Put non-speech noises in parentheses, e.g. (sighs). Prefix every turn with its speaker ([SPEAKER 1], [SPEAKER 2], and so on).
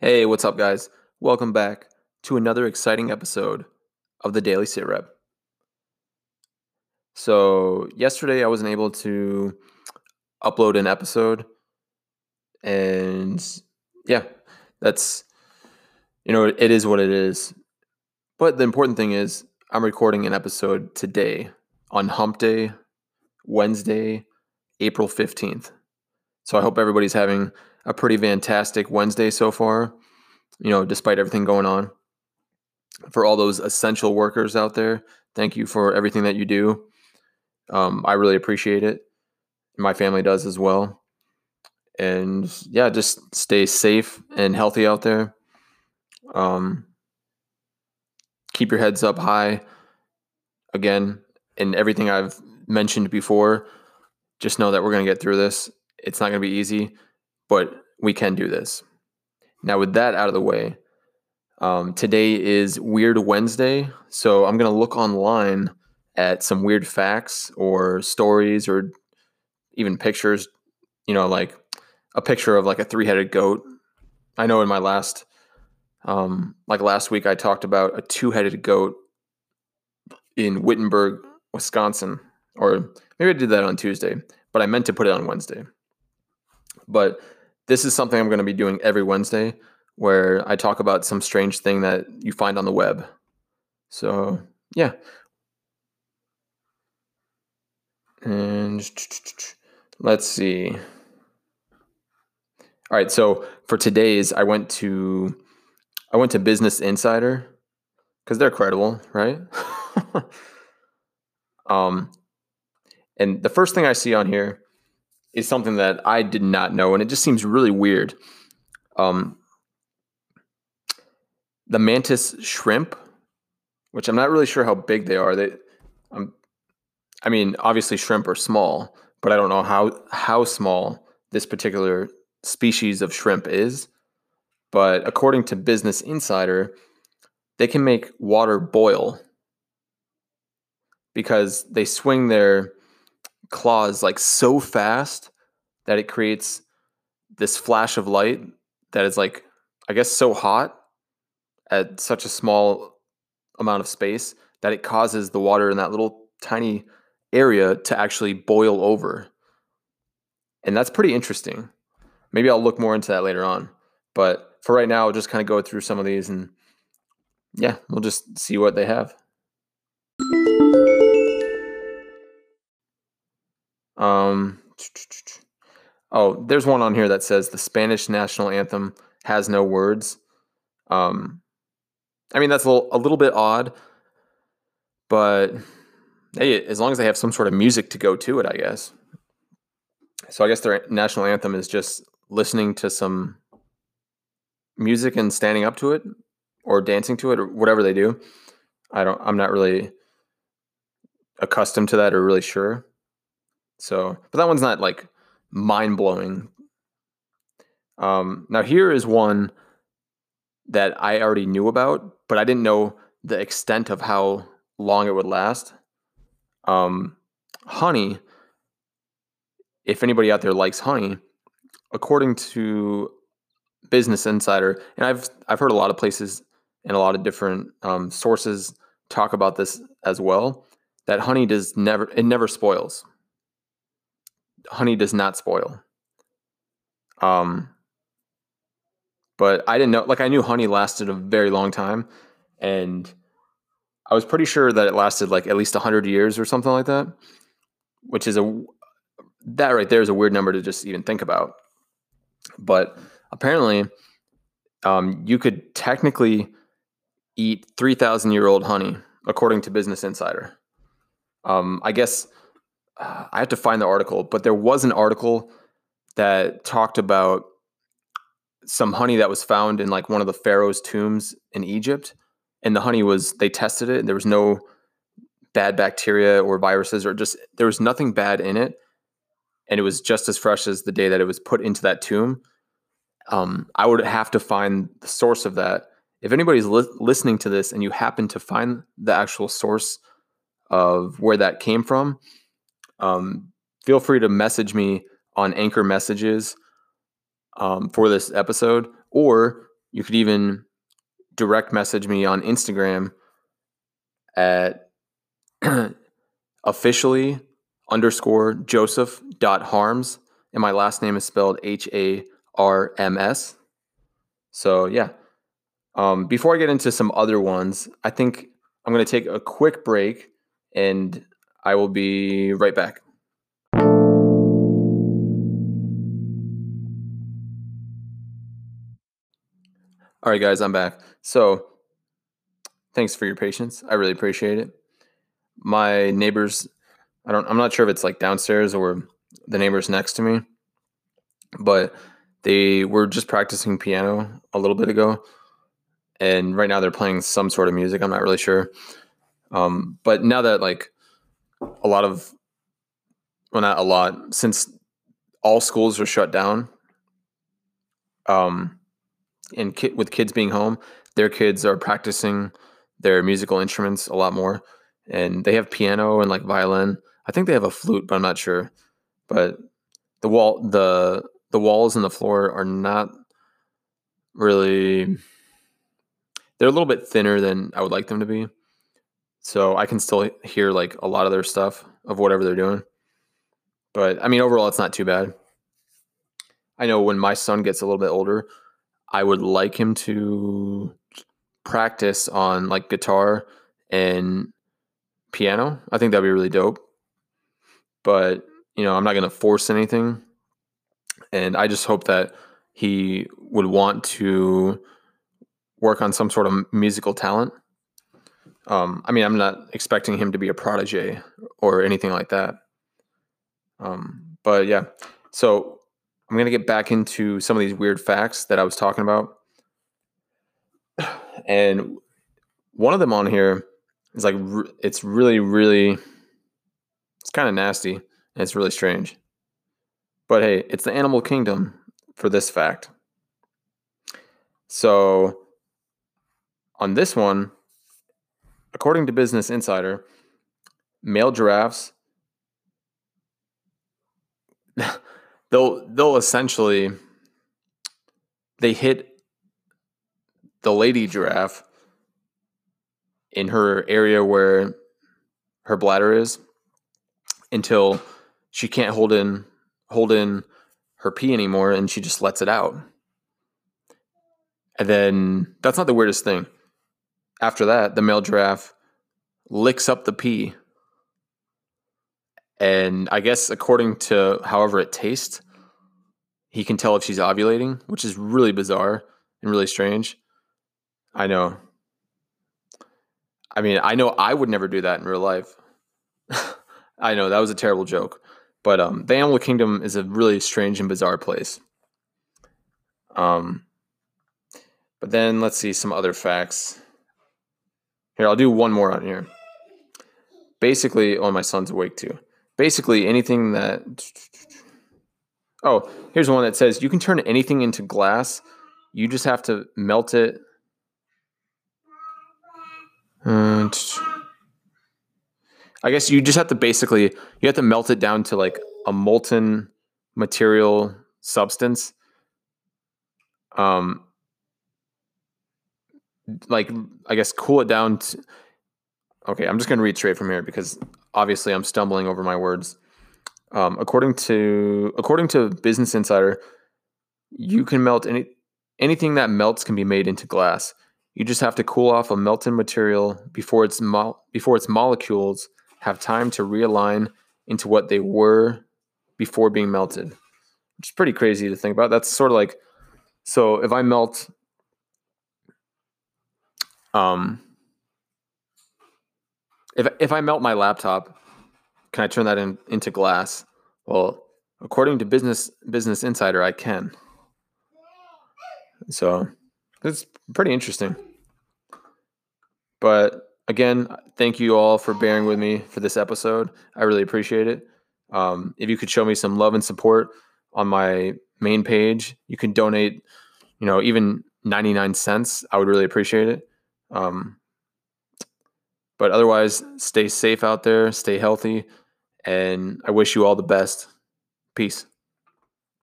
[SPEAKER 1] Hey, what's up, guys? Welcome back to another exciting episode of the Daily Sit Rep. So, yesterday I wasn't able to upload an episode, and yeah, that's you know, it is what it is. But the important thing is, I'm recording an episode today on Hump Day, Wednesday, April 15th. So, I hope everybody's having a pretty fantastic Wednesday so far, you know, despite everything going on. For all those essential workers out there, thank you for everything that you do. Um, I really appreciate it. My family does as well. And yeah, just stay safe and healthy out there. Um, keep your heads up high. Again, and everything I've mentioned before, just know that we're going to get through this. It's not going to be easy but we can do this. Now, with that out of the way, um, today is Weird Wednesday. So I'm going to look online at some weird facts or stories or even pictures, you know, like a picture of like a three headed goat. I know in my last, um, like last week, I talked about a two headed goat in Wittenberg, Wisconsin. Or maybe I did that on Tuesday, but I meant to put it on Wednesday. But this is something I'm going to be doing every Wednesday where I talk about some strange thing that you find on the web. So, yeah. And (tsk) let's see. All right, so for today's I went to I went to Business Insider cuz they're credible, right? (laughs) um and the first thing I see on here is something that I did not know, and it just seems really weird. Um, the mantis shrimp, which I'm not really sure how big they are. They, um, I mean, obviously shrimp are small, but I don't know how how small this particular species of shrimp is. But according to Business Insider, they can make water boil because they swing their claws like so fast that it creates this flash of light that is like I guess so hot at such a small amount of space that it causes the water in that little tiny area to actually boil over. And that's pretty interesting. Maybe I'll look more into that later on. But for right now, I'll just kind of go through some of these and yeah, we'll just see what they have. Um, oh, there's one on here that says the Spanish national anthem has no words. Um, I mean that's a little a little bit odd, but hey, as long as they have some sort of music to go to it, I guess. So I guess their national anthem is just listening to some music and standing up to it or dancing to it or whatever they do. I don't I'm not really accustomed to that or really sure. So, but that one's not like mind blowing. Um, now, here is one that I already knew about, but I didn't know the extent of how long it would last. Um, honey, if anybody out there likes honey, according to Business Insider, and I've I've heard a lot of places and a lot of different um, sources talk about this as well. That honey does never it never spoils honey does not spoil. Um, but I didn't know. Like I knew honey lasted a very long time, and I was pretty sure that it lasted like at least hundred years or something like that. Which is a that right there is a weird number to just even think about. But apparently, um, you could technically eat three thousand year old honey, according to Business Insider. Um, I guess I have to find the article, but there was an article that talked about some honey that was found in like one of the pharaoh's tombs in Egypt, and the honey was they tested it, and there was no bad bacteria or viruses or just there was nothing bad in it, and it was just as fresh as the day that it was put into that tomb. Um, I would have to find the source of that. If anybody's li- listening to this and you happen to find the actual source of where that came from, um, feel free to message me on Anchor Messages um, for this episode, or you could even direct message me on Instagram at (clears throat) officially underscore Joseph dot harms, and my last name is spelled H A R M S. So yeah. Um, before I get into some other ones, I think I'm going to take a quick break, and I will be right back. All right, guys, I'm back. So, thanks for your patience. I really appreciate it. My neighbors, I don't, I'm not sure if it's like downstairs or the neighbors next to me, but they were just practicing piano a little bit ago, and right now they're playing some sort of music. I'm not really sure. Um, but now that like a lot of, well, not a lot, since all schools are shut down, um, and ki- with kids being home, their kids are practicing their musical instruments a lot more, and they have piano and like violin. I think they have a flute, but I'm not sure. But the wall, the the walls and the floor are not really. They're a little bit thinner than I would like them to be, so I can still hear like a lot of their stuff of whatever they're doing. But I mean, overall, it's not too bad. I know when my son gets a little bit older, I would like him to practice on like guitar and piano. I think that'd be really dope. But, you know, I'm not going to force anything. And I just hope that he would want to work on some sort of musical talent. Um, I mean, I'm not expecting him to be a protege or anything like that. Um, but yeah, so I'm to get back into some of these weird facts that I was talking about. (sighs) And one of them on here is like, it's really, really, it's kind of nasty and it's really strange. But hey, it's the animal kingdom for this fact. So on this one, according to Business Insider, male giraffes (laughs) they'll they'll essentially they hit the lady giraffe in her area where her bladder is until she can't hold in hold in her pee anymore and she just lets it out. And then that's not the weirdest thing. After that, the male giraffe licks up the pee and I guess according to however it tastes, he can tell if she's ovulating, which is really bizarre and really strange. I know. I mean, I know I would never do that in real life. (laughs) I know that was a terrible joke, but um, the animal kingdom is a really strange and bizarre place. Um, but then let's see some other facts. Here, I'll do one more on here. Basically, oh, my son's awake too. Basically anything that oh here's one that says you can turn anything into glass. You just have to melt it. And i guess you just have to basically you have to melt it down to like a molten material substance. Um like i guess cool it down to, okay i'm just going to read straight from here because obviously I'm stumbling over my words. Um, according to according to Business Insider, you can melt any anything that melts can be made into glass. You just have to cool off a melted material before its mo- before its molecules have time to realign into what they were before being melted. Which is pretty crazy to think about. That's sort of like so if I melt um if if I melt my laptop, can I turn that in, into glass? Well, according to Business Business Insider, I can. So it's pretty interesting. But again, thank you all for bearing with me for this episode. I really appreciate it. Um, if you could show me some love and support on my main page, you can donate, you know, even 99 cents. I would really appreciate it. Um, but otherwise, stay safe out there, stay healthy, and I wish you all the best. Peace.